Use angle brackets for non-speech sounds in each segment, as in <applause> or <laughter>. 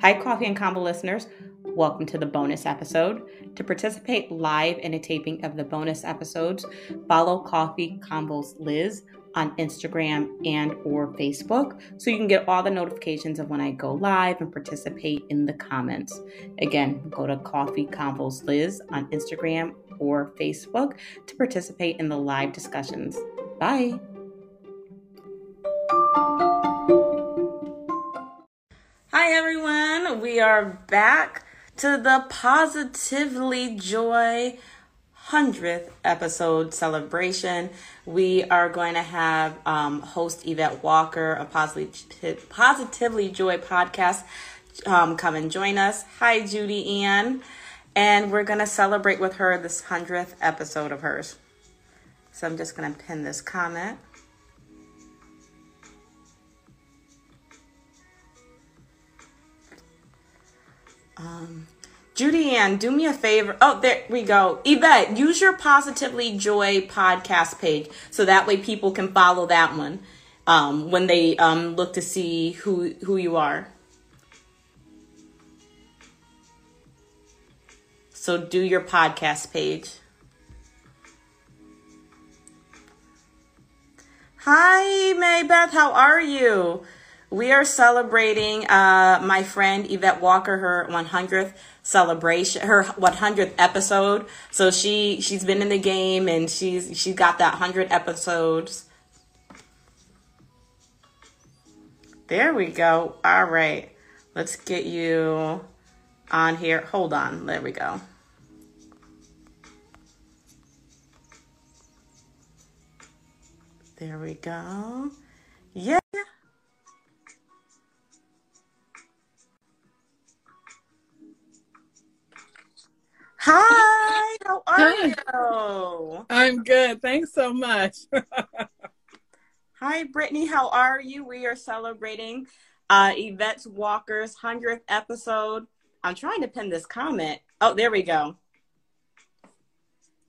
Hi, Coffee and Combo listeners. Welcome to the bonus episode. To participate live in a taping of the bonus episodes, follow Coffee Combos Liz on Instagram and or Facebook so you can get all the notifications of when I go live and participate in the comments. Again, go to Coffee Combos Liz on Instagram or Facebook to participate in the live discussions. Bye. Hi everyone, we are back to the Positively Joy 100th episode celebration. We are going to have um, host Yvette Walker of Positively, Positively Joy podcast um, come and join us. Hi, Judy Ann. And we're going to celebrate with her this 100th episode of hers. So I'm just going to pin this comment. Um, Judy Ann, do me a favor. Oh, there we go. Yvette, use your Positively Joy podcast page so that way people can follow that one um, when they um, look to see who who you are. So do your podcast page. Hi, Maybeth. How are you? We are celebrating uh, my friend Yvette Walker, her 100th celebration, her 100th episode. So she she's been in the game and she's she got that 100 episodes. There we go. All right. Let's get you on here. Hold on. There we go. There we go. Yeah. Hi, how are you? I'm good. Thanks so much. <laughs> Hi, Brittany. How are you? We are celebrating uh, Yvette Walker's 100th episode. I'm trying to pin this comment. Oh, there we go.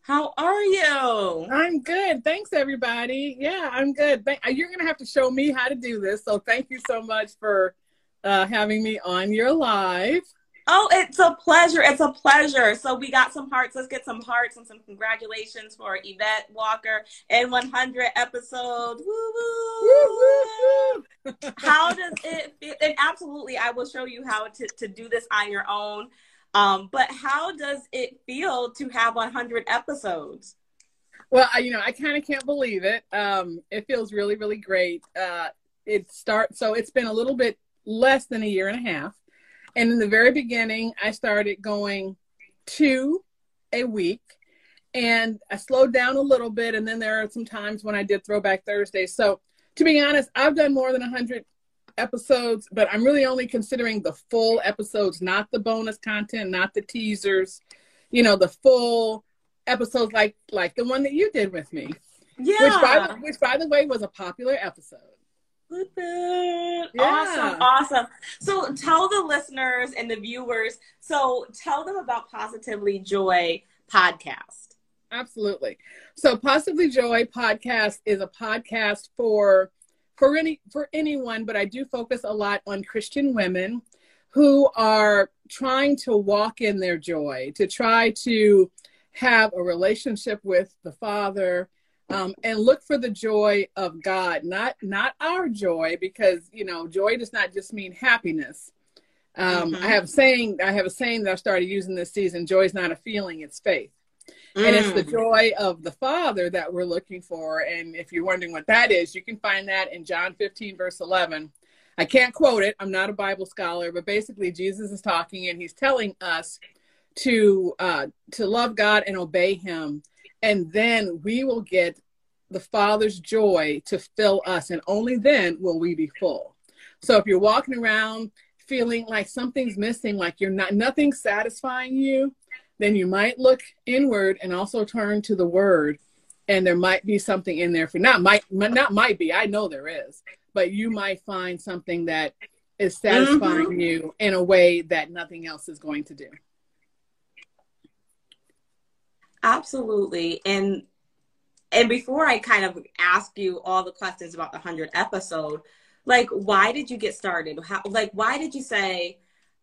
How are you? I'm good. Thanks, everybody. Yeah, I'm good. You're going to have to show me how to do this. So thank you so much for uh, having me on your live. Oh, it's a pleasure. It's a pleasure. So we got some hearts. Let's get some hearts and some congratulations for Yvette Walker and 100 episodes. Woo woo. how does it feel? And absolutely, I will show you how to, to do this on your own. Um, but how does it feel to have 100 episodes? Well, I, you know, I kind of can't believe it. Um, it feels really, really great. Uh, it starts, so it's been a little bit less than a year and a half. And in the very beginning, I started going two a week and I slowed down a little bit. And then there are some times when I did Throwback Thursday. So to be honest, I've done more than 100 episodes, but I'm really only considering the full episodes, not the bonus content, not the teasers, you know, the full episodes like like the one that you did with me. Yeah. Which by the, which by the way was a popular episode. Yeah. Awesome, awesome. So tell the listeners and the viewers, so tell them about Positively Joy podcast. Absolutely. So Positively Joy podcast is a podcast for for any for anyone, but I do focus a lot on Christian women who are trying to walk in their joy, to try to have a relationship with the Father, um, and look for the joy of God, not not our joy, because you know joy does not just mean happiness. Um, mm-hmm. I have saying I have a saying that I started using this season: joy is not a feeling, it's faith. Mm. And it's the mm. joy of the Father that we're looking for. And if you're wondering what that is, you can find that in John 15, verse 11. I can't quote it. I'm not a Bible scholar, but basically Jesus is talking and he's telling us to uh, to love God and obey Him and then we will get the Father's joy to fill us, and only then will we be full. So if you're walking around feeling like something's missing, like you're not nothing satisfying you, then you might look inward and also turn to the Word, and there might be something in there for not might not might be. I know there is, but you might find something that is satisfying mm-hmm. you in a way that nothing else is going to do. Absolutely. And and before I kind of ask you all the questions about the 100 episode, like why did you get started? How like why did you say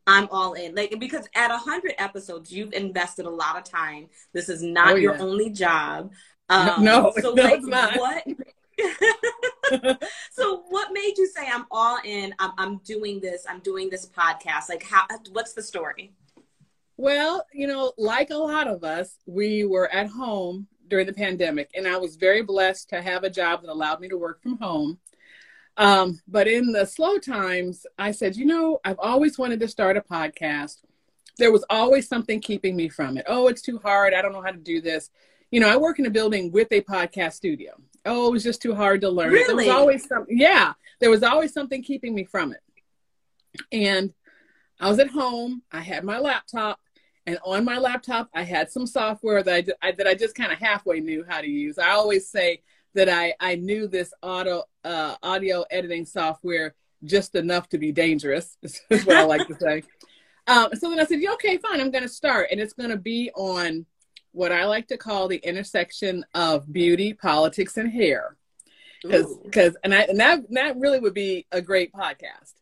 I'm all in. Like because at a hundred episodes, you've invested a lot of time. This is not oh, yeah. your only job. <laughs> Um, no, so no, like, what? <laughs> so what made you say I'm all in? I'm, I'm doing this. I'm doing this podcast. Like how? What's the story? Well, you know, like a lot of us, we were at home during the pandemic, and I was very blessed to have a job that allowed me to work from home. Um, but in the slow times, I said, you know, I've always wanted to start a podcast. There was always something keeping me from it. Oh, it's too hard. I don't know how to do this. You know, I work in a building with a podcast studio. Oh, it was just too hard to learn. Really? There was always something. Yeah, there was always something keeping me from it. And I was at home. I had my laptop, and on my laptop, I had some software that I, I that I just kind of halfway knew how to use. I always say that I, I knew this auto uh, audio editing software just enough to be dangerous. <laughs> Is what I like to say. Um, so then I said, yeah, okay, fine, I'm going to start, and it's going to be on what I like to call the intersection of beauty, politics, and hair. Because, and I, and that that really would be a great podcast.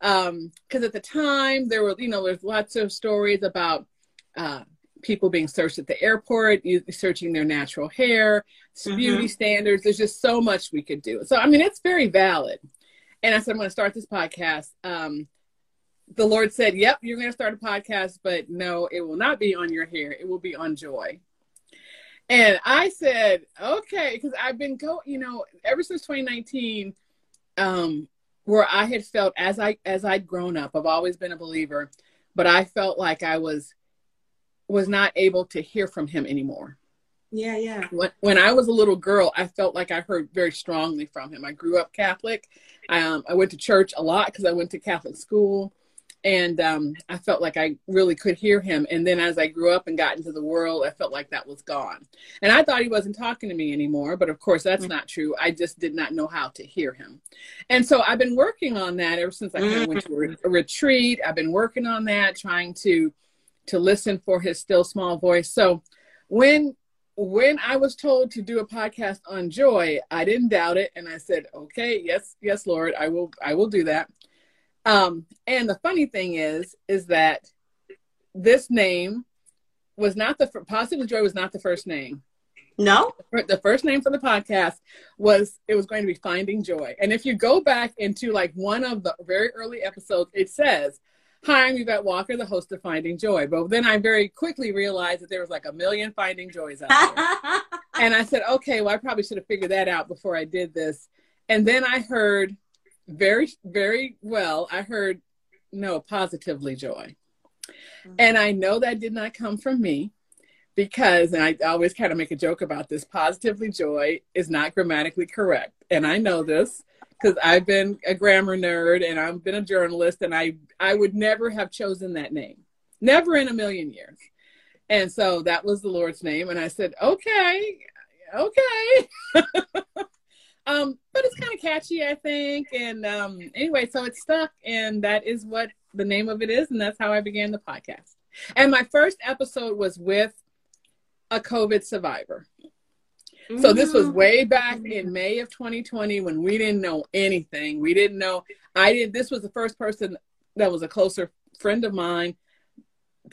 Um, because at the time there were, you know, there's lots of stories about uh, people being searched at the airport, searching their natural hair, mm-hmm. beauty standards. There's just so much we could do. So, I mean, it's very valid. And I said, I'm going to start this podcast. Um, the Lord said, Yep, you're going to start a podcast, but no, it will not be on your hair. It will be on joy. And I said, Okay, because I've been going, you know, ever since 2019, um, where I had felt as I as I'd grown up, I've always been a believer, but I felt like I was was not able to hear from him anymore. Yeah, yeah. When, when I was a little girl, I felt like I heard very strongly from him. I grew up Catholic. Um, I went to church a lot because I went to Catholic school. And um, I felt like I really could hear him. And then as I grew up and got into the world, I felt like that was gone. And I thought he wasn't talking to me anymore. But of course, that's mm-hmm. not true. I just did not know how to hear him. And so I've been working on that ever since I of went to re- a retreat. I've been working on that, trying to to listen for his still small voice. So when when I was told to do a podcast on joy, I didn't doubt it and I said, "Okay, yes, yes, Lord, I will I will do that." Um and the funny thing is is that this name was not the positive joy was not the first name. No. The first name for the podcast was it was going to be Finding Joy. And if you go back into like one of the very early episodes, it says Hi, I'm Yvette Walker, the host of Finding Joy. But then I very quickly realized that there was like a million Finding Joys out there. <laughs> and I said, okay, well, I probably should have figured that out before I did this. And then I heard very, very well, I heard, no, positively joy. Mm-hmm. And I know that did not come from me because, and I always kind of make a joke about this positively joy is not grammatically correct. And I know this because I've been a grammar nerd and I've been a journalist and I I would never have chosen that name. Never in a million years. And so that was the Lord's name and I said, "Okay. Okay." <laughs> um but it's kind of catchy, I think. And um anyway, so it stuck and that is what the name of it is and that's how I began the podcast. And my first episode was with a COVID survivor. So this was way back in May of 2020 when we didn't know anything. We didn't know. I did. This was the first person that was a closer friend of mine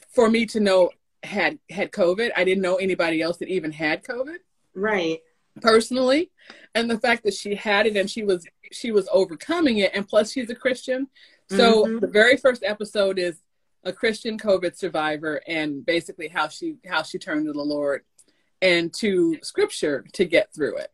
for me to know had had COVID. I didn't know anybody else that even had COVID. Right. Personally, and the fact that she had it and she was she was overcoming it, and plus she's a Christian. So mm-hmm. the very first episode is a Christian COVID survivor and basically how she how she turned to the Lord and to scripture to get through it.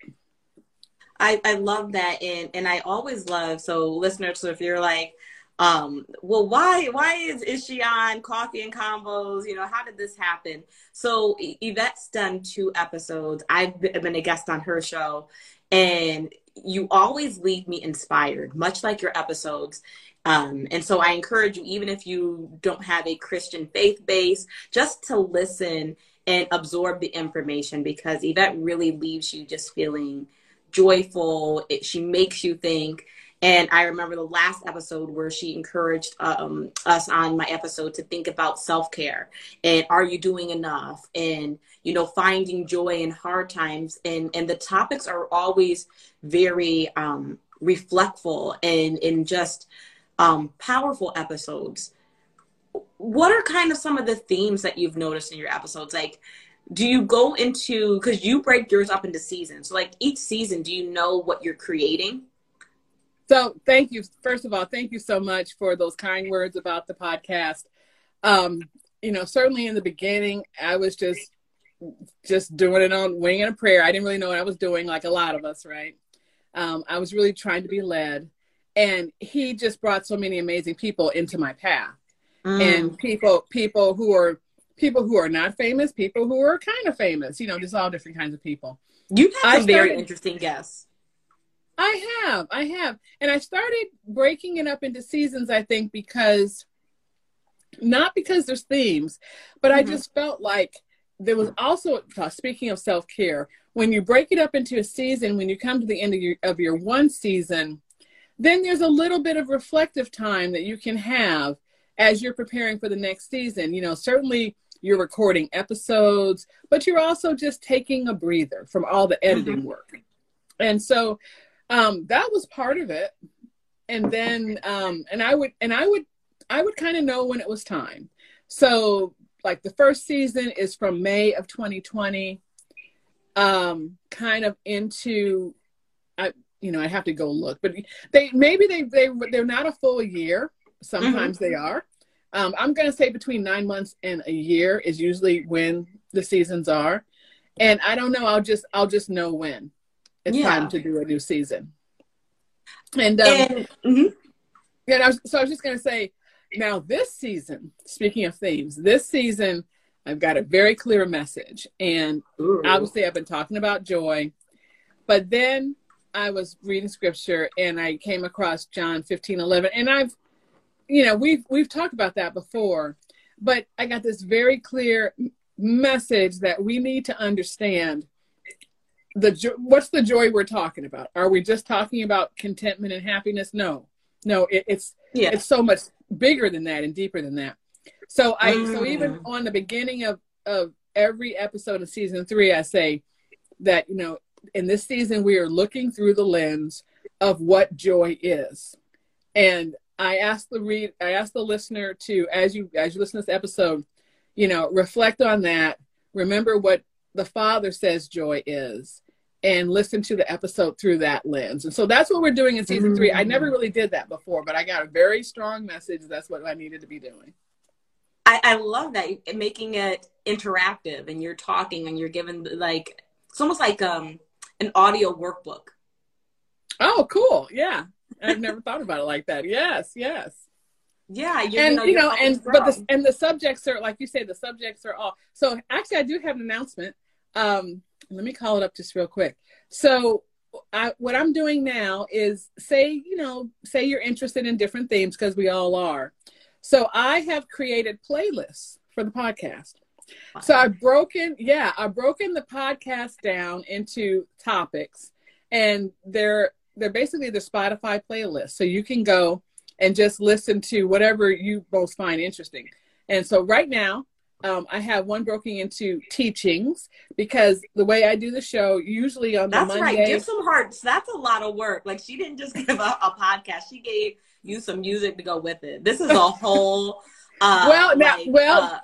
I, I love that and and I always love so listeners so if you're like um well why why is on coffee and combos you know how did this happen? So yvette's done two episodes. I've been a guest on her show and you always leave me inspired much like your episodes. Um, and so i encourage you even if you don't have a christian faith base just to listen and absorb the information because Yvette really leaves you just feeling joyful. It, she makes you think. And I remember the last episode where she encouraged um, us on my episode to think about self care and are you doing enough and you know finding joy in hard times and and the topics are always very um, reflectful and in just um, powerful episodes what are kind of some of the themes that you've noticed in your episodes? Like, do you go into because you break yours up into seasons? So, like each season, do you know what you're creating? So, thank you. First of all, thank you so much for those kind words about the podcast. Um, you know, certainly in the beginning, I was just just doing it on winging a prayer. I didn't really know what I was doing, like a lot of us, right? Um, I was really trying to be led, and he just brought so many amazing people into my path mm. and people people who are people who are not famous, people who are kind of famous. You know, just all different kinds of people. You've had some started, very interesting guests. I have, I have, and I started breaking it up into seasons. I think because not because there's themes, but mm-hmm. I just felt like there was also uh, speaking of self care. When you break it up into a season, when you come to the end of your of your one season, then there's a little bit of reflective time that you can have as you're preparing for the next season. You know, certainly you're recording episodes, but you're also just taking a breather from all the editing mm-hmm. work. And so um, that was part of it. And then, um, and I would, and I would, I would kind of know when it was time. So, like the first season is from May of 2020, um, kind of into, I, you know, I have to go look, but they maybe they they they're not a full year. Sometimes mm-hmm. they are. Um, I'm going to say between nine months and a year is usually when the seasons are, and I don't know. I'll just I'll just know when it's yeah. time to do a new season. And, um, and mm-hmm. yeah, I was, so I was just going to say now this season. Speaking of themes, this season I've got a very clear message, and Ooh. obviously I've been talking about joy, but then I was reading scripture and I came across John 15, 11, and I've you know, we've we've talked about that before, but I got this very clear message that we need to understand the jo- what's the joy we're talking about? Are we just talking about contentment and happiness? No, no, it, it's yeah. it's so much bigger than that and deeper than that. So I mm. so even on the beginning of of every episode of season three, I say that you know in this season we are looking through the lens of what joy is, and I asked the read, I asked the listener to, as you as you listen to this episode, you know, reflect on that. Remember what the Father says joy is, and listen to the episode through that lens. And so that's what we're doing in season mm-hmm. three. I never really did that before, but I got a very strong message. That's what I needed to be doing. I, I love that making it interactive, and you're talking, and you're given like it's almost like um an audio workbook. Oh, cool! Yeah, I've never thought about it like that. Yes, yes. Yeah, and you know, you know and but the and the subjects are like you say, the subjects are all. So actually, I do have an announcement. Um, let me call it up just real quick. So I, what I'm doing now is say, you know, say you're interested in different themes because we all are. So I have created playlists for the podcast. Wow. So I've broken, yeah, I've broken the podcast down into topics, and they're they're basically the Spotify playlist. So you can go and just listen to whatever you both find interesting. And so right now, um, I have one broken into teachings because the way I do the show, usually on That's the Monday. That's right. Give some hearts. That's a lot of work. Like she didn't just <laughs> give a, a podcast; she gave you some music to go with it. This is a <laughs> whole. Uh, well, now, like, well, uh,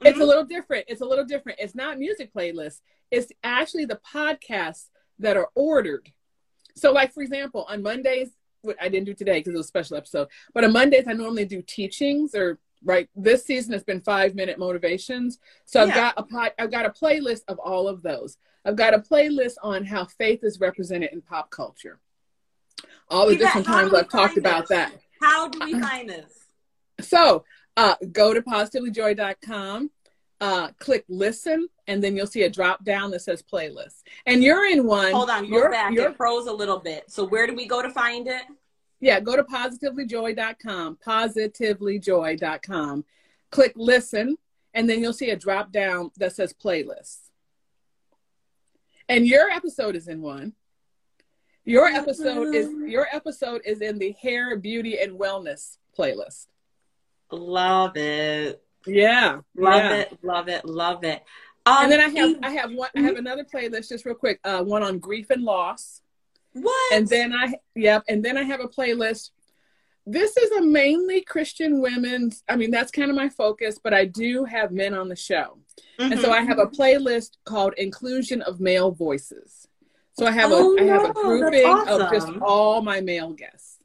it's mm-hmm. a little different. It's a little different. It's not music playlists. It's actually the podcasts that are ordered. So, like for example, on Mondays, what I didn't do today because it was a special episode. But on Mondays, I normally do teachings or right. This season has been five minute motivations. So I've got a pot. I've got a playlist of all of those. I've got a playlist on how faith is represented in pop culture. All the different times I've talked this? about that. How do we find this? So uh, go to positivelyjoy.com uh, click listen, and then you'll see a drop down that says playlist. And you're in one. Hold on, go back. You're, it froze a little bit. So where do we go to find it? Yeah, go to positivelyjoy.com, positivelyjoy.com. Click listen, and then you'll see a drop down that says playlist. And your episode is in one. Your episode is your episode is in the hair, beauty, and wellness playlist. Love it. Yeah, love yeah. it, love it, love it. Um, and then I have I have one I have another playlist just real quick. Uh, one on grief and loss. What? And then I yep, and then I have a playlist this is a mainly Christian women's. I mean, that's kind of my focus, but I do have men on the show, mm-hmm. and so I have a playlist called "Inclusion of Male Voices." So I have oh, a I have a grouping awesome. of just all my male guests.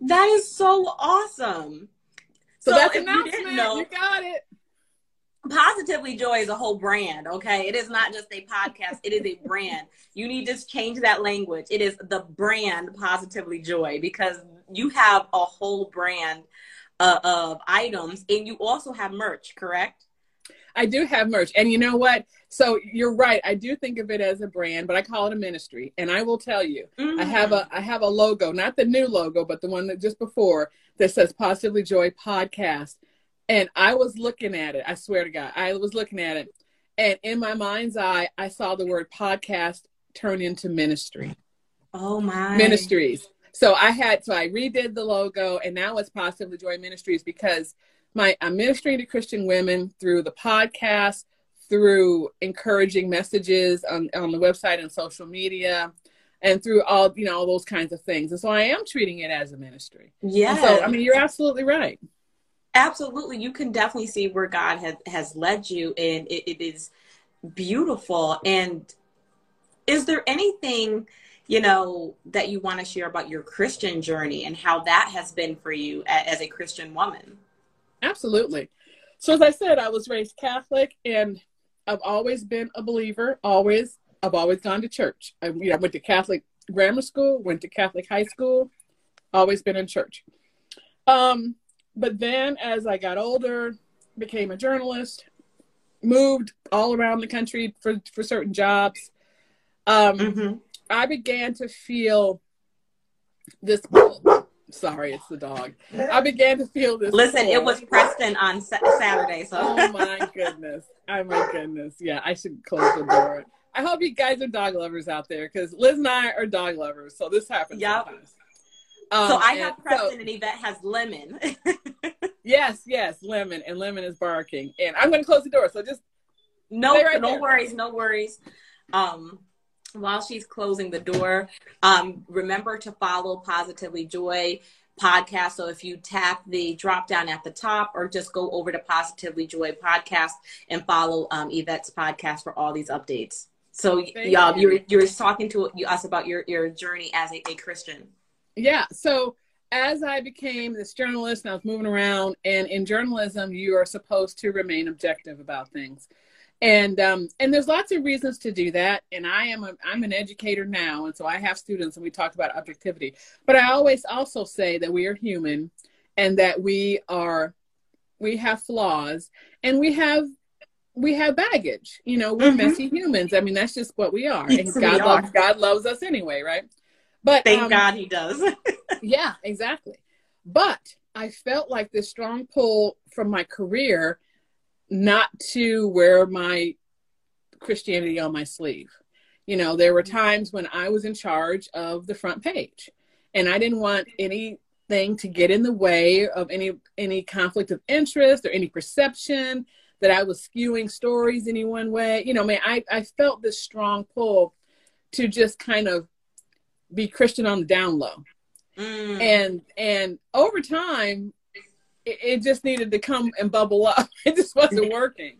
That is so awesome. So, so that's announcement. You, know, you got it. Positively Joy is a whole brand, okay? It is not just a podcast, it is a brand. You need to change that language. It is the brand Positively Joy because you have a whole brand uh, of items and you also have merch, correct? I do have merch. And you know what? So you're right. I do think of it as a brand, but I call it a ministry. And I will tell you, mm-hmm. I have a I have a logo, not the new logo, but the one that just before that says Positively Joy Podcast. And I was looking at it. I swear to God, I was looking at it. And in my mind's eye, I saw the word podcast turn into ministry. Oh my. Ministries. So I had, so I redid the logo and now it's Positively Joy Ministries because my, I'm ministering to Christian women through the podcast, through encouraging messages on, on the website and social media and through all you know all those kinds of things. And so i am treating it as a ministry. Yeah so i mean you're absolutely right. Absolutely. You can definitely see where god has, has led you and it, it is beautiful. And is there anything you know that you want to share about your christian journey and how that has been for you as a christian woman absolutely so as i said i was raised catholic and i've always been a believer always i've always gone to church i, you know, I went to catholic grammar school went to catholic high school always been in church um but then as I got older, became a journalist, moved all around the country for, for certain jobs. Um, mm-hmm. I began to feel this. Sorry, it's the dog. I began to feel this. Listen, pull. it was Preston on Saturday. So. oh my goodness! Oh my goodness! Yeah, I should close the door. I hope you guys are dog lovers out there because Liz and I are dog lovers, so this happens yep. sometimes. Um, so I have Preston so, and Yvette has Lemon. <laughs> yes, yes, Lemon, and Lemon is barking. And I'm going to close the door. So just no, right no there. worries, no worries. Um, while she's closing the door, um, remember to follow Positively Joy podcast. So if you tap the drop down at the top, or just go over to Positively Joy podcast and follow um, Yvette's podcast for all these updates. So Thank y'all, you. are you're talking to us about your your journey as a, a Christian yeah. So as I became this journalist and I was moving around, and in journalism, you are supposed to remain objective about things. And um, and there's lots of reasons to do that. And I am a, I'm an educator now, and so I have students, and we talk about objectivity. But I always also say that we are human, and that we are we have flaws, and we have we have baggage. You know, we're mm-hmm. messy humans. I mean, that's just what we are. Yes, and God loves God loves us anyway, right? But thank um, God he does. <laughs> yeah, exactly. But I felt like this strong pull from my career not to wear my Christianity on my sleeve. You know, there were times when I was in charge of the front page and I didn't want anything to get in the way of any any conflict of interest or any perception that I was skewing stories any one way. You know, man, I, I felt this strong pull to just kind of be Christian on the down low. Mm. And and over time, it, it, just needed to come and bubble up. <laughs> It just wasn't <laughs> working.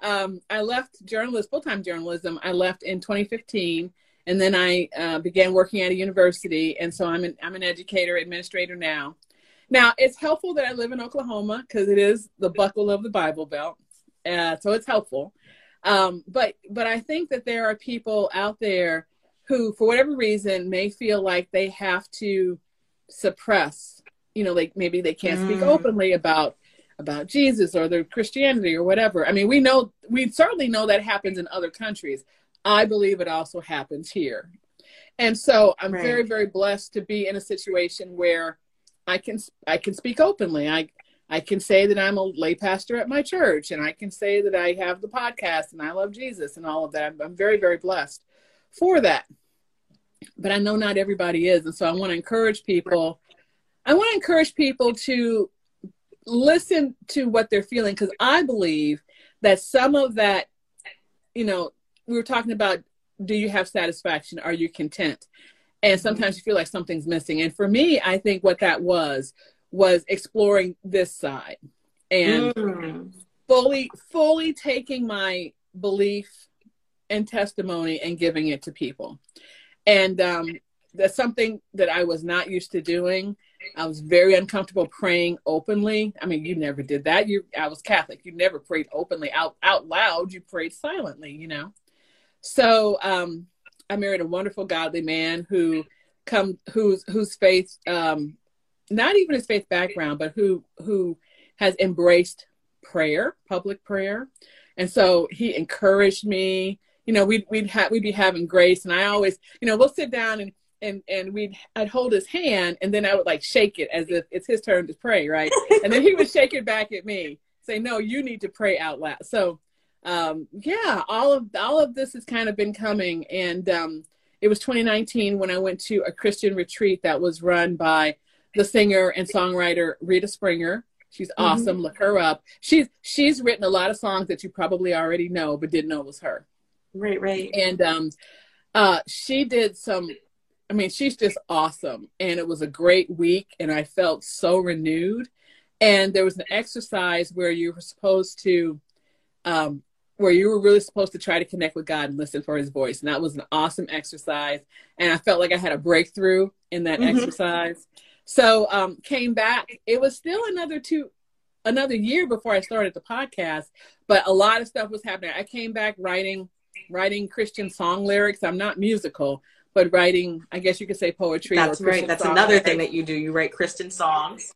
Um, I left journalism, full time journalism. I left in 2015, and then I uh, began working at a university. And so I'm an I'm an educator, administrator now. Now it's helpful that I live in Oklahoma because it is the buckle of the Bible Belt, uh, so it's helpful. Um, but but I think that there are people out there who, for whatever reason, may feel like they have to suppress, you know, like maybe they can't mm. speak openly about about Jesus or their Christianity or whatever. I mean, we know we certainly know that happens in other countries. I believe it also happens here. And so I'm right. very very blessed to be in a situation where I can I can speak openly. I I can say that I'm a lay pastor at my church and I can say that I have the podcast and I love Jesus and all of that. I'm, I'm very very blessed for that but I know not everybody is. And so I want to encourage people. I want to encourage people to listen to what they're feeling because I believe that some of that, you know, we were talking about do you have satisfaction? Are you content? and sometimes you feel like something's missing. And for me, I think what that was was exploring this side and mm. fully fully taking my belief and testimony and giving it to people. And um, that's something that I was not used to doing. I was very uncomfortable praying openly. I mean, you never did that. You, I was Catholic. You never prayed openly out out loud. You prayed silently. You know. So um, I married a wonderful, godly man who come whose whose faith, um, not even his faith background, but who who has embraced prayer, public prayer, and so he encouraged me. You know, we'd we'd have we'd be having grace, and I always, you know, we'll sit down and and and we'd I'd hold his hand and then I would like shake it as if it's his turn to pray, right? <laughs> and then he would shake it back at me, say, "No, you need to pray out loud." So, um, yeah, all of all of this has kind of been coming, and um, it was 2019 when I went to a Christian retreat that was run by the singer and songwriter Rita Springer. She's mm-hmm. awesome. Mm-hmm. Look her up. She's she's written a lot of songs that you probably already know but didn't know was her. Right, right. And um, uh, she did some I mean, she's just awesome. And it was a great week, and I felt so renewed. And there was an exercise where you were supposed to, um, where you were really supposed to try to connect with God and listen for his voice. And that was an awesome exercise. And I felt like I had a breakthrough in that mm-hmm. exercise. So um, came back. It was still another two, another year before I started the podcast, but a lot of stuff was happening. I came back writing, writing Christian song lyrics. I'm not musical, but writing, I guess you could say poetry. That's right. That's another thing that you do. You write Christian songs.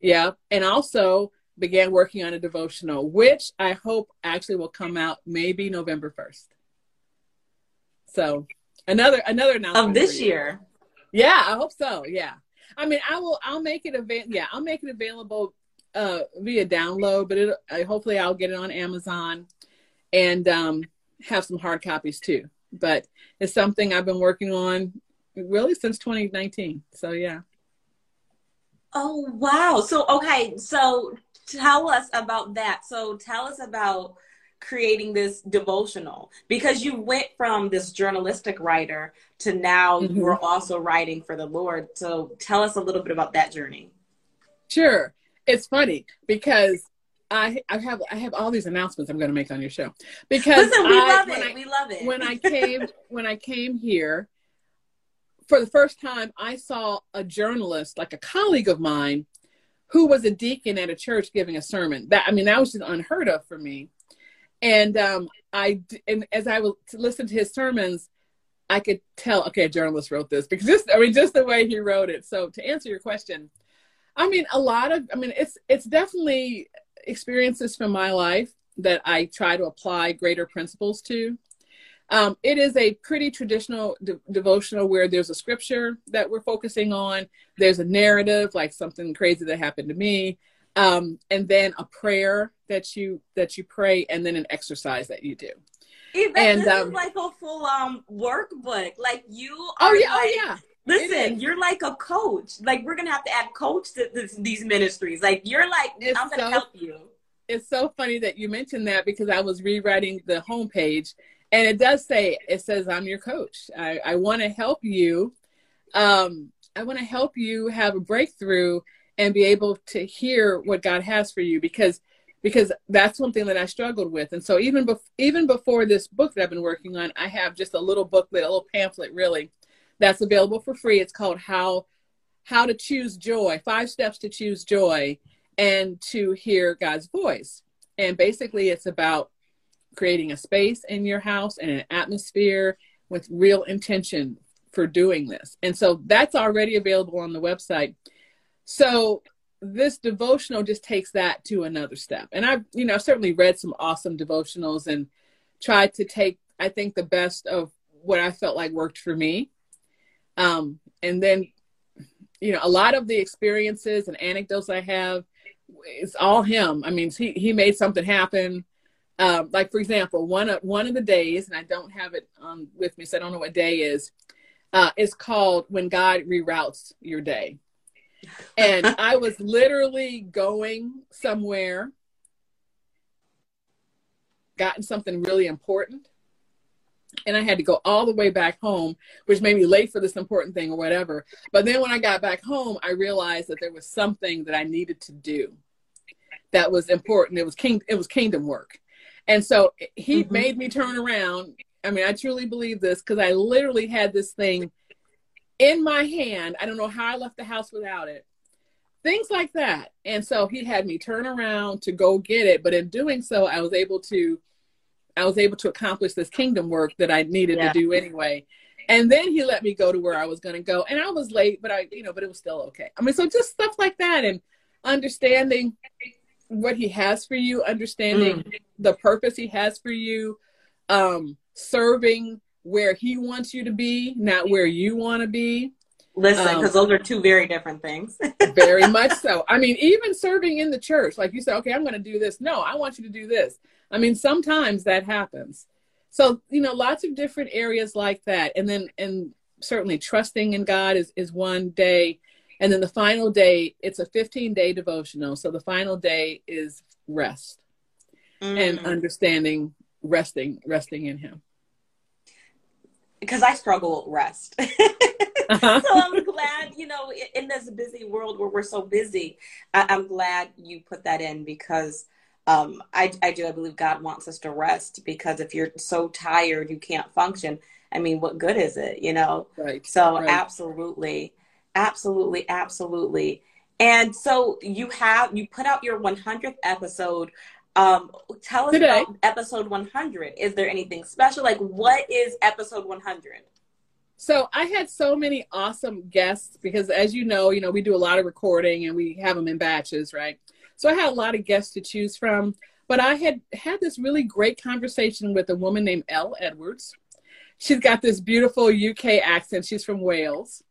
Yeah. And also began working on a devotional, which I hope actually will come out maybe November 1st. So another, another announcement. Of this year. Yeah, I hope so. Yeah. I mean, I will, I'll make it available. Yeah, I'll make it available uh, via download, but it, uh, hopefully I'll get it on Amazon and um, have some hard copies too but it's something I've been working on really since 2019. So yeah. Oh wow. So okay, so tell us about that. So tell us about creating this devotional because you went from this journalistic writer to now mm-hmm. you're also writing for the Lord. So tell us a little bit about that journey. Sure. It's funny because I I have I have all these announcements I'm going to make on your show because Listen, we I, love it. I, we love it. when I <laughs> came when I came here for the first time, I saw a journalist, like a colleague of mine, who was a deacon at a church giving a sermon. That I mean, that was just unheard of for me. And um, I and as I would listen to his sermons, I could tell, okay, a journalist wrote this because just I mean, just the way he wrote it. So to answer your question, I mean, a lot of I mean, it's it's definitely experiences from my life that I try to apply greater principles to. Um, it is a pretty traditional de- devotional where there's a scripture that we're focusing on, there's a narrative like something crazy that happened to me, um, and then a prayer that you that you pray, and then an exercise that you do. Even and, this um, is like a full um workbook. Like you. oh yeah. Oh, like, oh yeah. Listen, you're like a coach. Like we're gonna have to add coach to this, these ministries. Like you're like, it's I'm gonna so, help you. It's so funny that you mentioned that because I was rewriting the homepage, and it does say it says I'm your coach. I, I want to help you. Um, I want to help you have a breakthrough and be able to hear what God has for you because because that's something that I struggled with. And so even bef- even before this book that I've been working on, I have just a little booklet, a little pamphlet, really that's available for free. It's called How How to Choose Joy, Five Steps to Choose Joy and to hear God's voice. And basically it's about creating a space in your house and an atmosphere with real intention for doing this. And so that's already available on the website. So this devotional just takes that to another step. And I've, you know, I've certainly read some awesome devotionals and tried to take, I think, the best of what I felt like worked for me um, and then, you know, a lot of the experiences and anecdotes I have, it's all him. I mean, he, he made something happen. Um, like for example, one of one of the days, and I don't have it um, with me, so I don't know what day is. Uh, is called when God reroutes your day. And <laughs> I was literally going somewhere, gotten something really important, and I had to go all the way back home, which made me late for this important thing or whatever. But then when I got back home, I realized that there was something that I needed to do that was important. It was king it was kingdom work. And so he mm-hmm. made me turn around. I mean, I truly believe this because I literally had this thing in my hand. I don't know how I left the house without it. Things like that. And so he had me turn around to go get it. But in doing so, I was able to I was able to accomplish this kingdom work that I needed yeah. to do anyway. And then he let me go to where I was going to go. And I was late, but I, you know, but it was still okay. I mean, so just stuff like that and understanding what he has for you, understanding mm. the purpose he has for you, um, serving where he wants you to be, not where you want to be. Listen, because um, those are two very different things. <laughs> very much so. I mean, even serving in the church, like you said, okay, I'm going to do this. No, I want you to do this. I mean, sometimes that happens. So, you know, lots of different areas like that. And then, and certainly trusting in God is, is one day. And then the final day, it's a 15 day devotional. So the final day is rest mm. and understanding resting, resting in Him. Because I struggle with rest. <laughs> uh-huh. so I'm glad, you know, in this busy world where we're so busy, I- I'm glad you put that in because um, I, I do. I believe God wants us to rest because if you're so tired, you can't function. I mean, what good is it, you know? Right. So, right. absolutely, absolutely, absolutely. And so you have you put out your 100th episode. Um, tell us Today. about episode 100. Is there anything special? Like, what is episode 100? So I had so many awesome guests because, as you know, you know we do a lot of recording and we have them in batches, right? So I had a lot of guests to choose from. But I had had this really great conversation with a woman named Elle Edwards. She's got this beautiful UK accent. She's from Wales.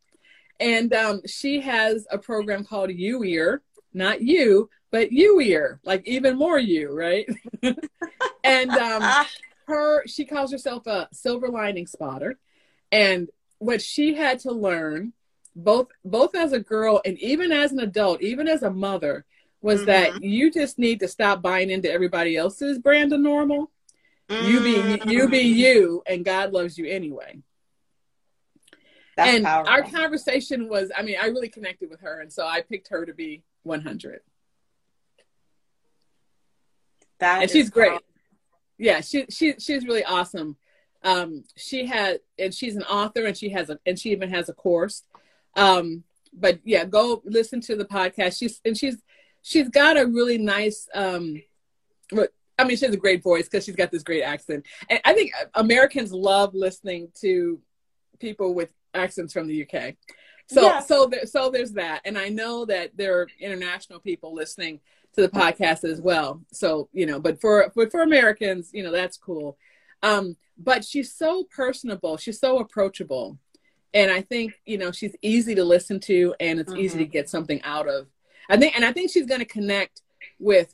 And um, she has a program called You Ear, not you, but You Ear, like even more you, right? <laughs> and um, her, she calls herself a silver lining spotter. And what she had to learn, both both as a girl and even as an adult, even as a mother, was mm-hmm. that you just need to stop buying into everybody else's brand of normal. Mm-hmm. You be you be mm-hmm. you, and God loves you anyway. That's and powerful. our conversation was, I mean, I really connected with her, and so I picked her to be 100. That and she's great. Powerful. Yeah, she she she's really awesome. Um, she had, and she's an author, and she has a, and she even has a course. Um, but yeah, go listen to the podcast. She's and she's she's got a really nice um I mean, she has a great voice because she's got this great accent. And I think Americans love listening to people with accents from the UK. So, yeah. so, there, so there's that. And I know that there are international people listening to the podcast as well. So, you know, but for, but for Americans, you know, that's cool. Um, but she's so personable. She's so approachable. And I think, you know, she's easy to listen to and it's mm-hmm. easy to mm-hmm. get something out of I think, and I think she's going to connect with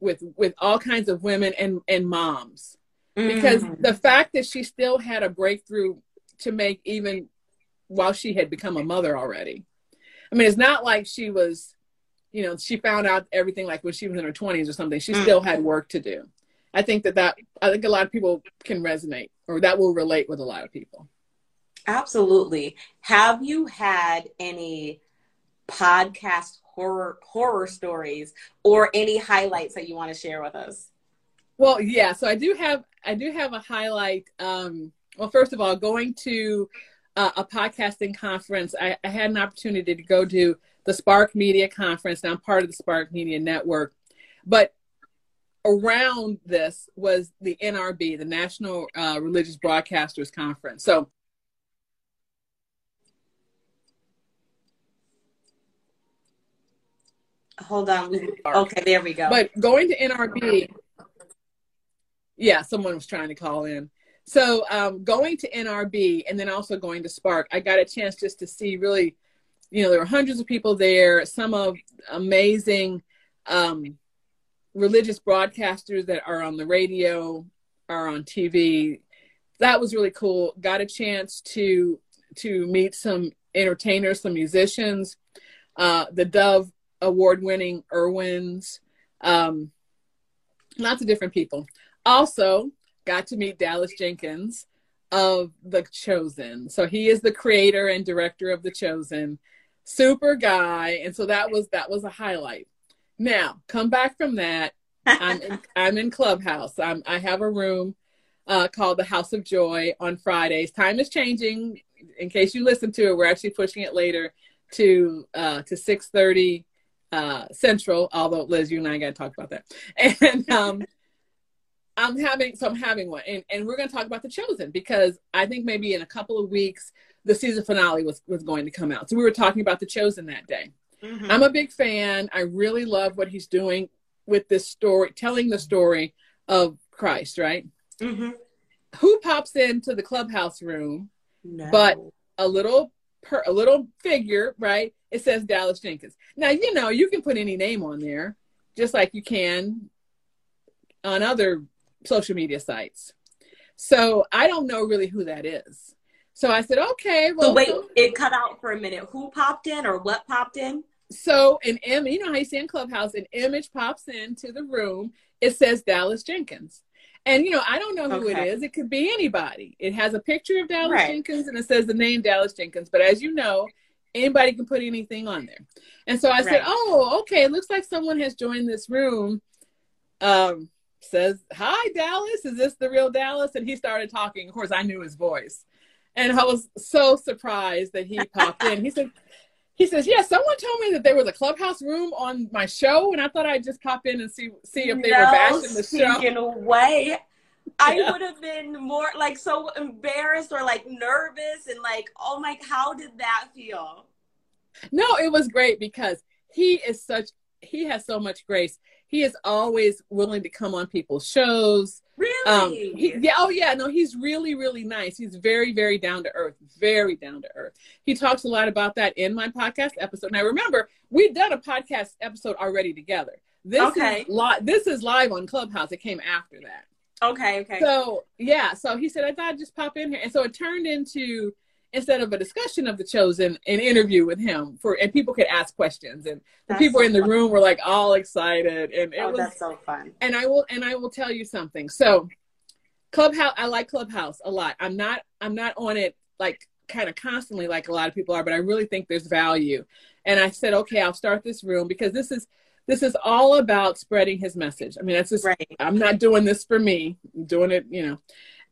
with with all kinds of women and and moms because mm. the fact that she still had a breakthrough to make even while she had become a mother already. I mean, it's not like she was, you know, she found out everything like when she was in her 20s or something. She mm. still had work to do. I think that that I think a lot of people can resonate or that will relate with a lot of people. Absolutely. Have you had any podcast horror horror stories or any highlights that you want to share with us? Well, yeah. So I do have I do have a highlight. Um, well, first of all, going to uh, a podcasting conference, I, I, had an opportunity to go to the Spark Media Conference. Now I'm part of the Spark Media Network, but around this was the NRB, the National uh, Religious Broadcasters Conference. So Hold on. Okay, there we go. But going to NRB, yeah, someone was trying to call in. So um, going to NRB and then also going to Spark, I got a chance just to see really, you know, there were hundreds of people there, some of amazing um, religious broadcasters that are on the radio, are on TV. That was really cool. Got a chance to to meet some entertainers, some musicians. Uh, the Dove award winning Erwins, um, lots of different people. Also, got to meet Dallas Jenkins, of The Chosen. So he is the creator and director of The Chosen. Super guy. And so that was that was a highlight. Now, come back from that. I'm in, <laughs> I'm in Clubhouse. I'm, I have a room uh, called the House of Joy on Fridays. Time is changing. In case you listen to it, we're actually pushing it later to uh, to six thirty uh, Central. Although Liz, you and I got to talk about that. <laughs> And um, I'm having so I'm having one, and, and we're going to talk about the Chosen because I think maybe in a couple of weeks the season finale was was going to come out. So we were talking about the Chosen that day. Mm-hmm. I'm a big fan. I really love what he's doing with this story, telling the story of Christ, right? Mm-hmm. Who pops into the clubhouse room, no. but a little per, a little figure, right? It says Dallas Jenkins. Now you know you can put any name on there, just like you can on other social media sites. So I don't know really who that is. So I said, okay. Well, so wait, it cut out for a minute. Who popped in or what popped in? So an image, you know how you see in Clubhouse, an image pops into the room. It says Dallas Jenkins. And you know, I don't know who okay. it is. It could be anybody. It has a picture of Dallas right. Jenkins and it says the name Dallas Jenkins. But as you know, anybody can put anything on there. And so I right. said, "Oh, okay. It looks like someone has joined this room." Um, says, "Hi, Dallas. Is this the real Dallas?" And he started talking. Of course, I knew his voice, and I was so surprised that he popped in. He said, he says, "Yeah, someone told me that there was a clubhouse room on my show, and I thought I'd just pop in and see see if they no, were bashing the show." In a way, I would have been more like so embarrassed or like nervous and like, "Oh my, how did that feel?" No, it was great because he is such he has so much grace. He is always willing to come on people's shows. Really? Um, he, yeah. Oh, yeah. No, he's really, really nice. He's very, very down to earth. Very down to earth. He talks a lot about that in my podcast episode. Now, remember, we've done a podcast episode already together. This okay. is li- This is live on Clubhouse. It came after that. Okay. Okay. So yeah. So he said, I thought I'd just pop in here, and so it turned into instead of a discussion of the chosen an interview with him for and people could ask questions and the people so in the fun. room were like all excited and it oh, was that's so fun and i will and i will tell you something so clubhouse i like clubhouse a lot i'm not i'm not on it like kind of constantly like a lot of people are but i really think there's value and i said okay i'll start this room because this is this is all about spreading his message i mean that's just right. i'm not doing this for me I'm doing it you know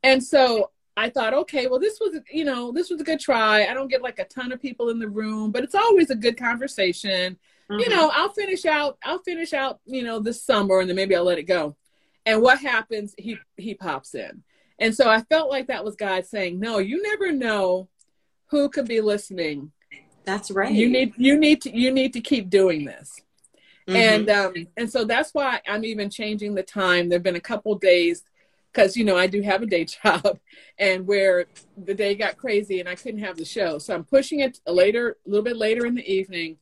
and so I thought, okay, well, this was, you know, this was a good try. I don't get like a ton of people in the room, but it's always a good conversation. Mm-hmm. You know, I'll finish out, I'll finish out, you know, this summer and then maybe I'll let it go. And what happens? He he pops in. And so I felt like that was God saying, No, you never know who could be listening. That's right. You need you need to you need to keep doing this. Mm-hmm. And um and so that's why I'm even changing the time. There've been a couple days because you know I do have a day <laughs> job, and where the day got crazy and I couldn't have the show, so I'm pushing it a later, a little bit later in the evening,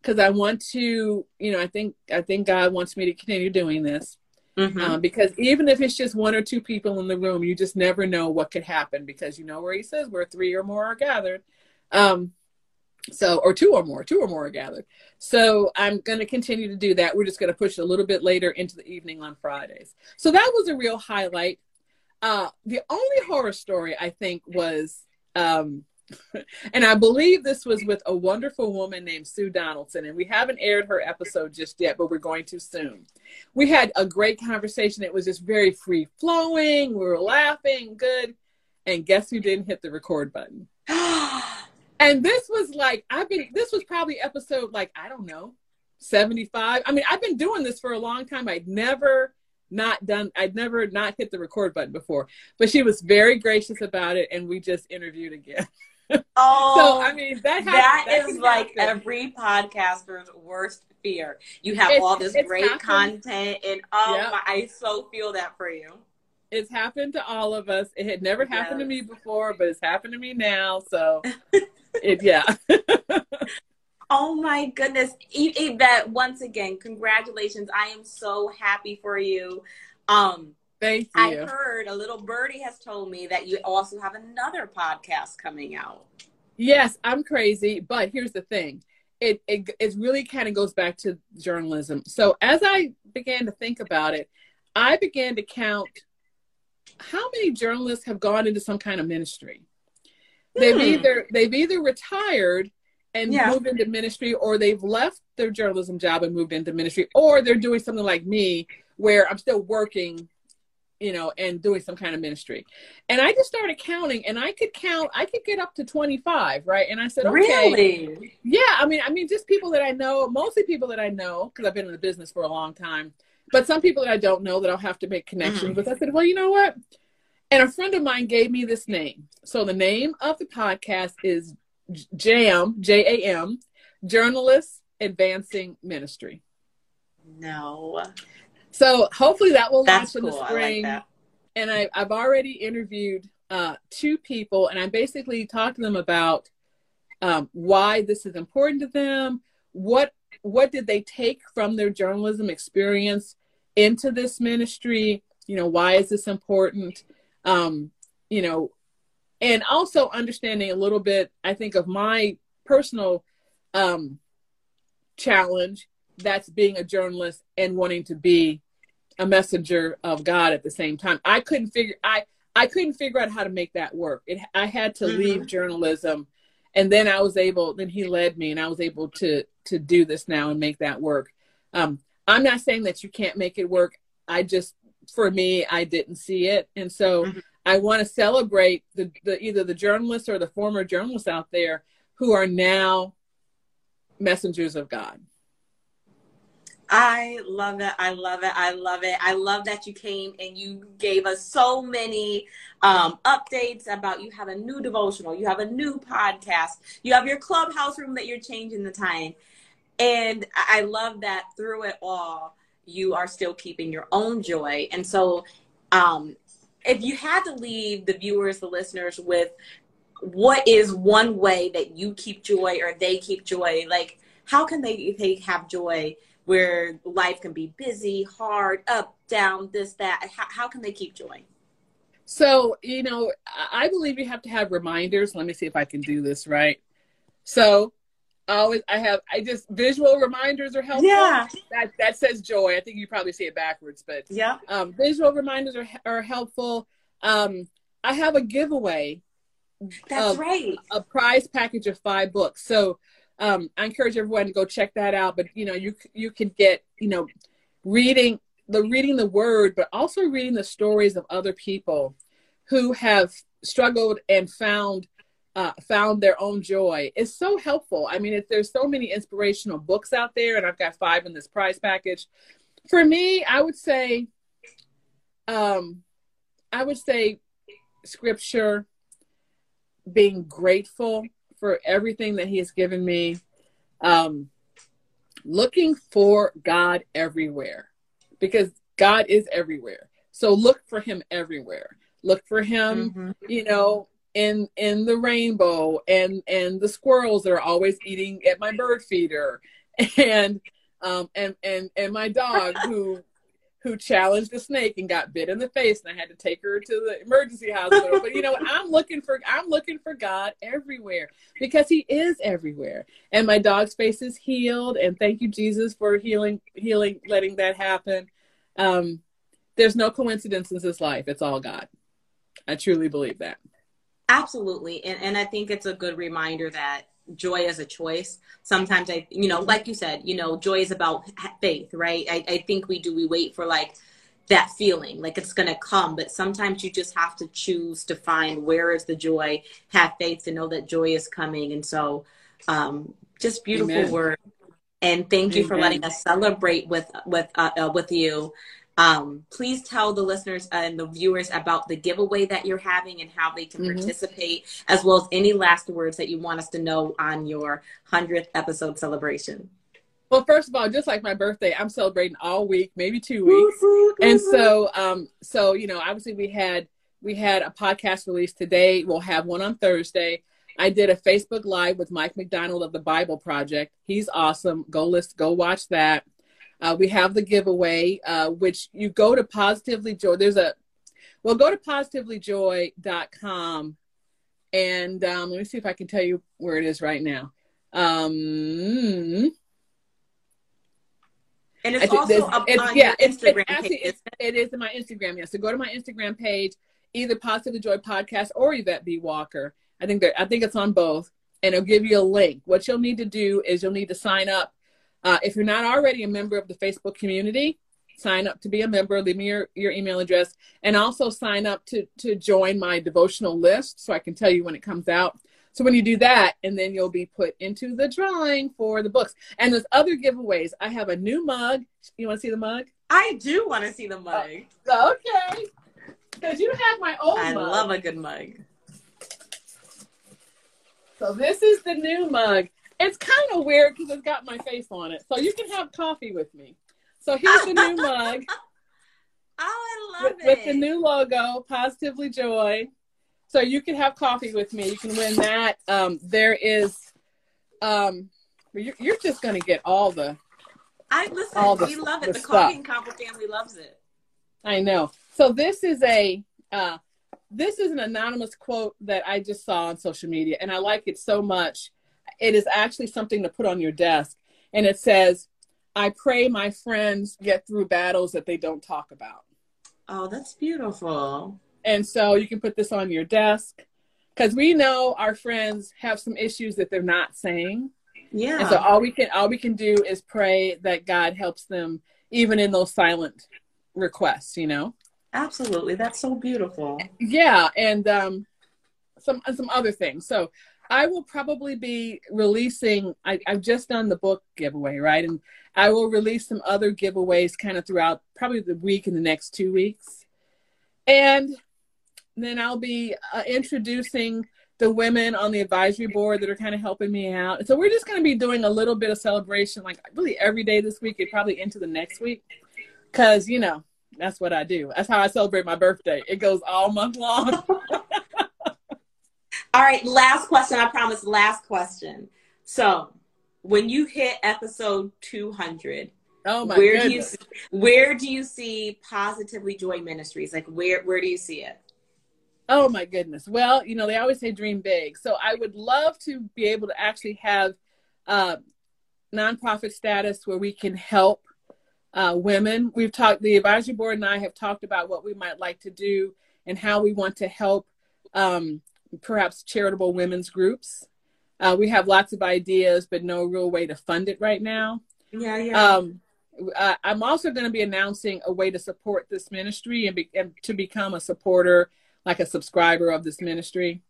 because I want to, you know, I think I think God wants me to continue doing this. Mm-hmm. Um, because even if it's just one or two people in the room, you just never know what could happen. Because you know where He says where three or more are gathered. Um, so, or two or more, two or more are gathered. So I'm going to continue to do that. We're just going to push a little bit later into the evening on Fridays. So that was a real highlight. Uh, the only horror story I think was, um, <laughs> and I believe this was with a wonderful woman named Sue Donaldson, and we haven't aired her episode just yet, but we're going to soon. We had a great conversation. It was just very free flowing. We were laughing, good. And guess who didn't hit the record button? And this was like, I've been, this was probably episode like, I don't know, 75. I mean, I've been doing this for a long time. I'd never not done, I'd never not hit the record button before. But she was very gracious about it. And we just interviewed again. <laughs> Oh, so I mean that that, that is like every podcaster's worst fear. You have it's, all this great happened. content, and oh yep. my, I so feel that for you. It's happened to all of us. It had never yes. happened to me before, but it's happened to me now. So <laughs> it, yeah. <laughs> oh my goodness. Yvette, once again, congratulations. I am so happy for you. Um, Thank you. I heard a little birdie has told me that you also have another podcast coming out. Yes, I'm crazy, but here's the thing. It, it, it really kind of goes back to journalism. So as I began to think about it, I began to count how many journalists have gone into some kind of ministry? They've Hmm. either they've either retired and Yeah. moved into ministry, or they've left their journalism job and moved into ministry, or they're doing something like me, where I'm still working, you know, and doing some kind of ministry. And I just started counting, and I could count, I could get up to 25, right? And I said, okay, Really? yeah, I mean, I mean, just people that I know, mostly people that I know, because I've been in the business for a long time. But some people that I don't know that I'll have to make connections Mhm. with. I said, well, you know what? And a friend of mine gave me this name. So the name of the podcast is JAM, J A M, Journalists Advancing Ministry. No. So hopefully that will launch That's in cool. the I like spring. and I, I've already interviewed uh, two people, and I basically talked to them about um, why this is important to them. What what did they take from their journalism experience into this ministry? You know, why is this important? Um, you know, and also understanding a little bit, I think, of my personal um, challenge that's being a journalist and wanting to be a messenger of God at the same time. I couldn't figure I I couldn't figure out how to make that work. It I had to Mhm. leave journalism and then I was able then he led me and I was able to to do this now and make that work. Um I'm not saying that you can't make it work. I just for me I didn't see it and so Mhm. I want to celebrate the, the either the journalists or the former journalists out there who are now messengers of God. I love it. I love it. I love it. I love that you came and you gave us so many um, updates about you have a new devotional, you have a new podcast, you have your clubhouse room that you're changing the time. And I love that through it all, you are still keeping your own joy. And so, um, if you had to leave the viewers, the listeners with what is one way that you keep joy or they keep joy, like how can they they have joy where life can be busy, hard, up, down, this, that? How, how can they keep joy? So, you know, I believe you have to have reminders. Let me see if I can do this right. So, always I have I just visual reminders are helpful. Yeah. That that says joy. I think you probably see it backwards, but Yeah. um, visual reminders are are helpful. Um, I have a giveaway, That's Um, right. a prize package of five books. So um, I encourage everyone to go check that out. But you know, you you can get you know reading the reading the word, but also reading the stories of other people who have struggled and found uh, found their own joy. It's so helpful. I mean, if there's so many inspirational books out there, and I've got five in this prize package. For me, I would say, um, I would say, scripture, being grateful for everything that He has given me, um, looking for God everywhere, because God is everywhere. So look for Him everywhere. Look for Him Mhm. you know in in the rainbow and and the squirrels that are always eating at my bird feeder. <laughs> And um and and and my dog who who challenged a snake and got bit in the face and I had to take her to the emergency hospital. But you know <laughs> I'm looking for I'm looking for God everywhere because he is everywhere. And my dog's face is healed. And thank you Jesus for healing healing letting that happen. Um there's no coincidence in this life. It's all God. I truly believe that Absolutely. And, and I think it's a good reminder that joy is a choice. Sometimes I, you know, like you said, you know, joy is about faith, right? I, I think we do, we wait for like that feeling, like it's going to come, but sometimes you just have to choose to find where is the joy, have faith to know that joy is coming. And so, um, just beautiful Amen. word. And thank you for letting us celebrate with, with, uh, uh, with you. Um, please tell the listeners and the viewers about the giveaway that you're having and how they can Mhm. participate, as well as any last words that you want us to know on your 100th episode celebration. Well, first of all, just like my birthday, I'm celebrating all week, maybe two weeks. And so, um, so you know, obviously we had we had a podcast release today. We'll have one on Thursday. I did a Facebook Live with Mike McDonald of the Bible Project. He's awesome. Go list, go watch that. Uh, we have the giveaway, uh, which you go to Positively Joy. There's a well, go to positivelyjoy.com and um, let me see if I can tell you where it is right now. Um, And it's also up it's, on yeah, it's, Instagram it's actually, page. It's, it is in my Instagram. Yeah. So go to my Instagram page, either Positively Joy Podcast or Yvette B. Walker. I think I think it's on both, and it'll give you a link. What you'll need to do is you'll need to sign up. Uh, if you're not already a member of the Facebook community, sign up to be a member. Leave me your, your email address, and also sign up to to join my devotional list so I can tell you when it comes out. So when you do that, and then you'll be put into the drawing for the books. And there's other giveaways. I have a new mug. You want to see the mug? I do want to see the mug. Uh, okay. Because you have my old I mug. love a good mug. So this is the new mug. It's kind of weird because it's got my face on it. So you can have coffee with me. So here's the new mug. <laughs> Oh, I love with, it. With the new logo, Positively Joy. So you can have coffee with me. You can win that. Um, there is, um, you're, you're just going to get all the. I listen. All the, we love it. The, the Coffee and Copper family loves it. I know. So this is a uh, this is an anonymous quote that I just saw on social media, and I like it so much. It is actually something to put on your desk, and it says, "I pray my friends get through battles that they don't talk about." Oh, that's beautiful. And so you can put this on your desk because we know our friends have some issues that they're not saying. Yeah. And so all we can all we can do is pray that God helps them even in those silent requests, you know? Absolutely. That's so beautiful. Yeah, and um some some other things. So I will probably be releasing I, I've just done the book giveaway, right? And I will release some other giveaways kind of throughout probably the week in the next two weeks. And then I'll be uh, introducing the women on the advisory board that are kind of helping me out. So we're just going to be doing a little bit of celebration, like really every day this week and probably into the next week. Because, you know, that's what I do. That's how I celebrate my birthday. It goes all month long. <laughs> all right, last question. I promise, last question. So when you hit episode 200, Oh my where goodness. do you where do you see positively joy ministries like where where do you see it Oh my goodness. Well, you know, they always say dream big. So I would love to be able to actually have uh, nonprofit status where we can help uh, women. We've talked, the advisory board and I have talked about what we might like to do and how we want to help um, perhaps charitable women's groups. Uh, we have lots of ideas, but no real way to fund it right now. Yeah, yeah. Um, I'm also going to be announcing a way to support this ministry and, be, and to become a supporter like a subscriber of this ministry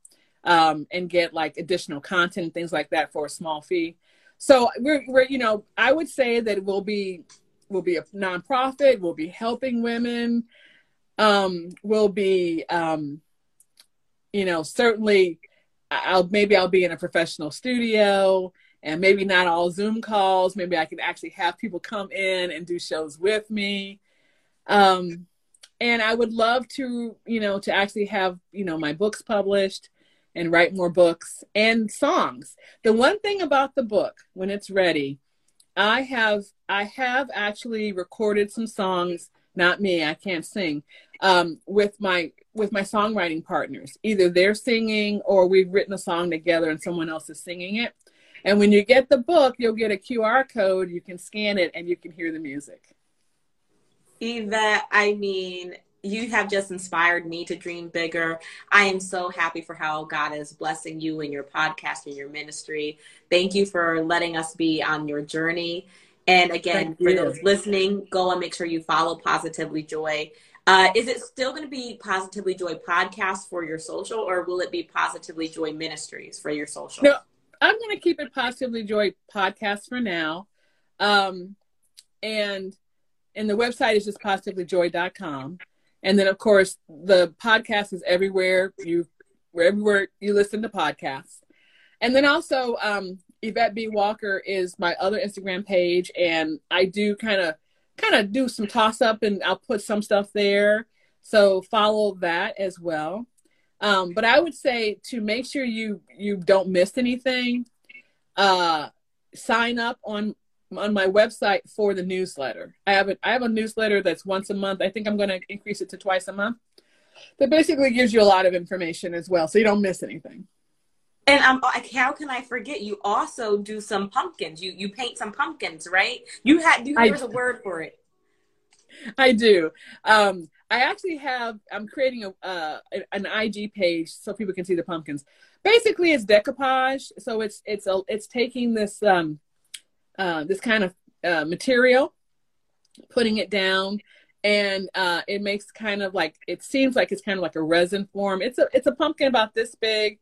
um, and get like additional content and things like that for a small fee. So we're, we're, you know, I would say that it will be, we'll be a nonprofit, We'll be helping women, um, will be, um, you know, certainly I'll, maybe I'll be in a professional studio and maybe not all Zoom calls. Maybe I can actually have people come in and do shows with me. Um, and I would love to, you know, to actually have, you know, my books published and write more books and songs. The one thing about the book when it's ready, I have I have actually recorded some songs, not me, I can't sing, um, with my with my songwriting partners. Either they're singing or we've written a song together and someone else is singing it. And when you get the book, you'll get a QR code, you can scan it and you can hear the music. Eva, I mean, you have just inspired me to dream bigger. I am so happy for how God is blessing you and your podcast and your ministry. Thank you for letting us be on your journey. And again, Thank for you. those listening, go and make sure you follow Positively Joy. Uh, is it still going to be Positively Joy podcast for your social, or will it be Positively Joy Ministries for your social? No, I'm going to keep it Positively Joy podcast for now. Um, and and the website is just positivelyjoy.com. And then, of course, the podcast is everywhere you everywhere you listen to podcasts. And then also, um, Yvette B. Walker is my other Instagram page, and I do kind of kind of do some toss up, and I'll put some stuff there. So follow that as well. Um, but I would say to make sure you you don't miss anything, uh, sign up on on my website for the newsletter. I have a, I have a newsletter that's once a month. I think I'm going to increase it to twice a month. That basically gives you a lot of information as well, so you don't miss anything. And um, like, how can I forget? You also do some pumpkins. You you paint some pumpkins, right? You had you, there's a word for it. I do. Um, I actually have. I'm creating a uh, an IG page so people can see the pumpkins. Basically, it's decoupage. So it's it's a it's taking this um, uh, this kind of uh, material, putting it down, and uh, it makes kind of like it seems like it's kind of like a resin form. It's a it's a pumpkin about this big,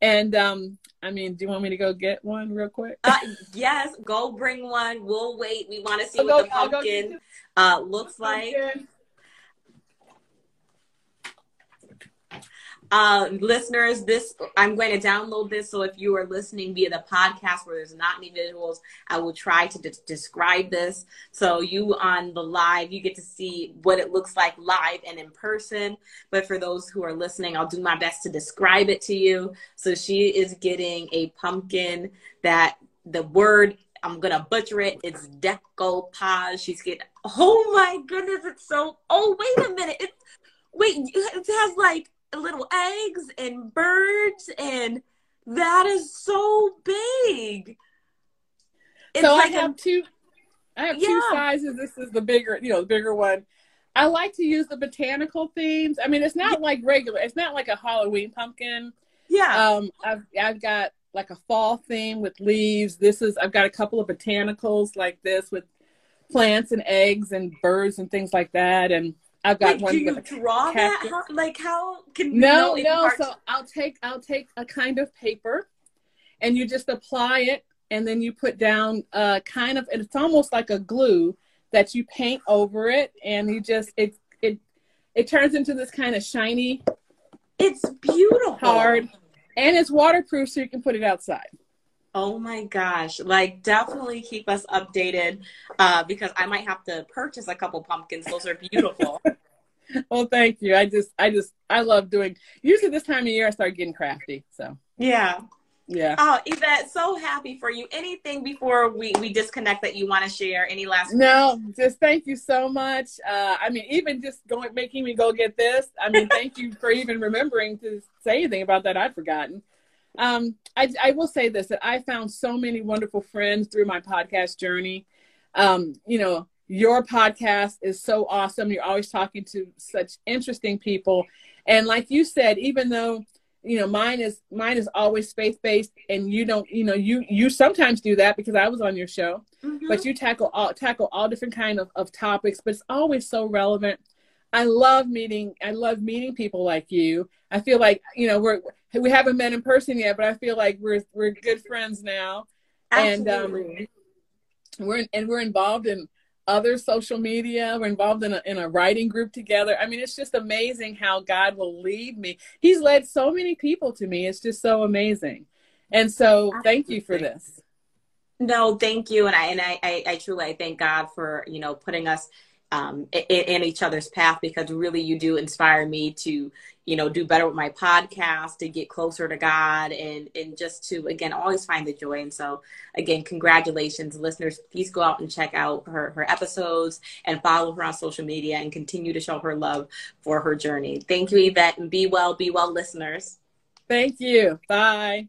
and um, I mean, do you want me to go get one real quick? Uh, yes, go bring one. We'll wait. We want to see I'll what go, the pumpkin uh, looks pumpkin. like. Uh, listeners, this I'm going to download this. So if you are listening via the podcast where there's not any visuals, I will try to de- describe this. So you on the live, you get to see what it looks like live and in person. But for those who are listening, I'll do my best to describe it to you. So she is getting a pumpkin that the word I'm gonna butcher it. It's decoupage. She's getting. Oh my goodness! It's so. Oh wait a minute! It wait. It has like little eggs and birds and that is so big. It's so like I have a, two I have yeah. two sizes. This is the bigger, you know, the bigger one. I like to use the botanical themes. I mean, it's not like regular. It's not like a Halloween pumpkin. Yeah. Um, I've I've got like a fall theme with leaves. This is I've got a couple of botanicals like this with plants and eggs and birds and things like that. And I've got like, one. Do you draw that? How, like how can no no? So I'll take I'll take a kind of paper, and you just apply it, and then you put down a kind of it's almost like a glue that you paint over it, and you just it it it turns into this kind of shiny. It's beautiful. Hard, and it's waterproof, so you can put it outside. Oh my gosh. Like definitely keep us updated uh, because I might have to purchase a couple pumpkins. Those are beautiful. <laughs> well, thank you. I just I just I love doing usually this time of year I start getting crafty. So Yeah. Yeah. Oh, Yvette, so happy for you. Anything before we, we disconnect that you want to share? Any last No, just thank you so much. Uh, I mean, even just going making me go get this. I mean, thank you for even remembering to say anything about that I'd forgotten. Um, I, I, will say this that I found so many wonderful friends through my podcast journey. Um, you know, your podcast is so awesome. You're always talking to such interesting people. And like you said, even though you know mine is mine is always faith based and you don't you know you you sometimes do that because i was on your show mm-hmm. but you tackle all tackle all different kind of, of topics but it's always so relevant i love meeting i love meeting people like you i feel like you know we're we haven't met in person yet, but I feel like we're we're good friends now, Absolutely. and um, we're and we're involved in other social media. We're involved in a in a writing group together. I mean, it's just amazing how God will lead me. He's led so many people to me. It's just so amazing, and so thank you for this. No, thank you, and I and I, I, I truly I thank God for you know putting us um, in, in, each other's path because really you do inspire me to you know do better with my podcast to get closer to god and and just to again always find the joy. And so again congratulations listeners. Please go out and check out her her episodes and follow her on social media and continue to show her love for her journey. Thank you yvette and be well be well listeners. Thank you. Bye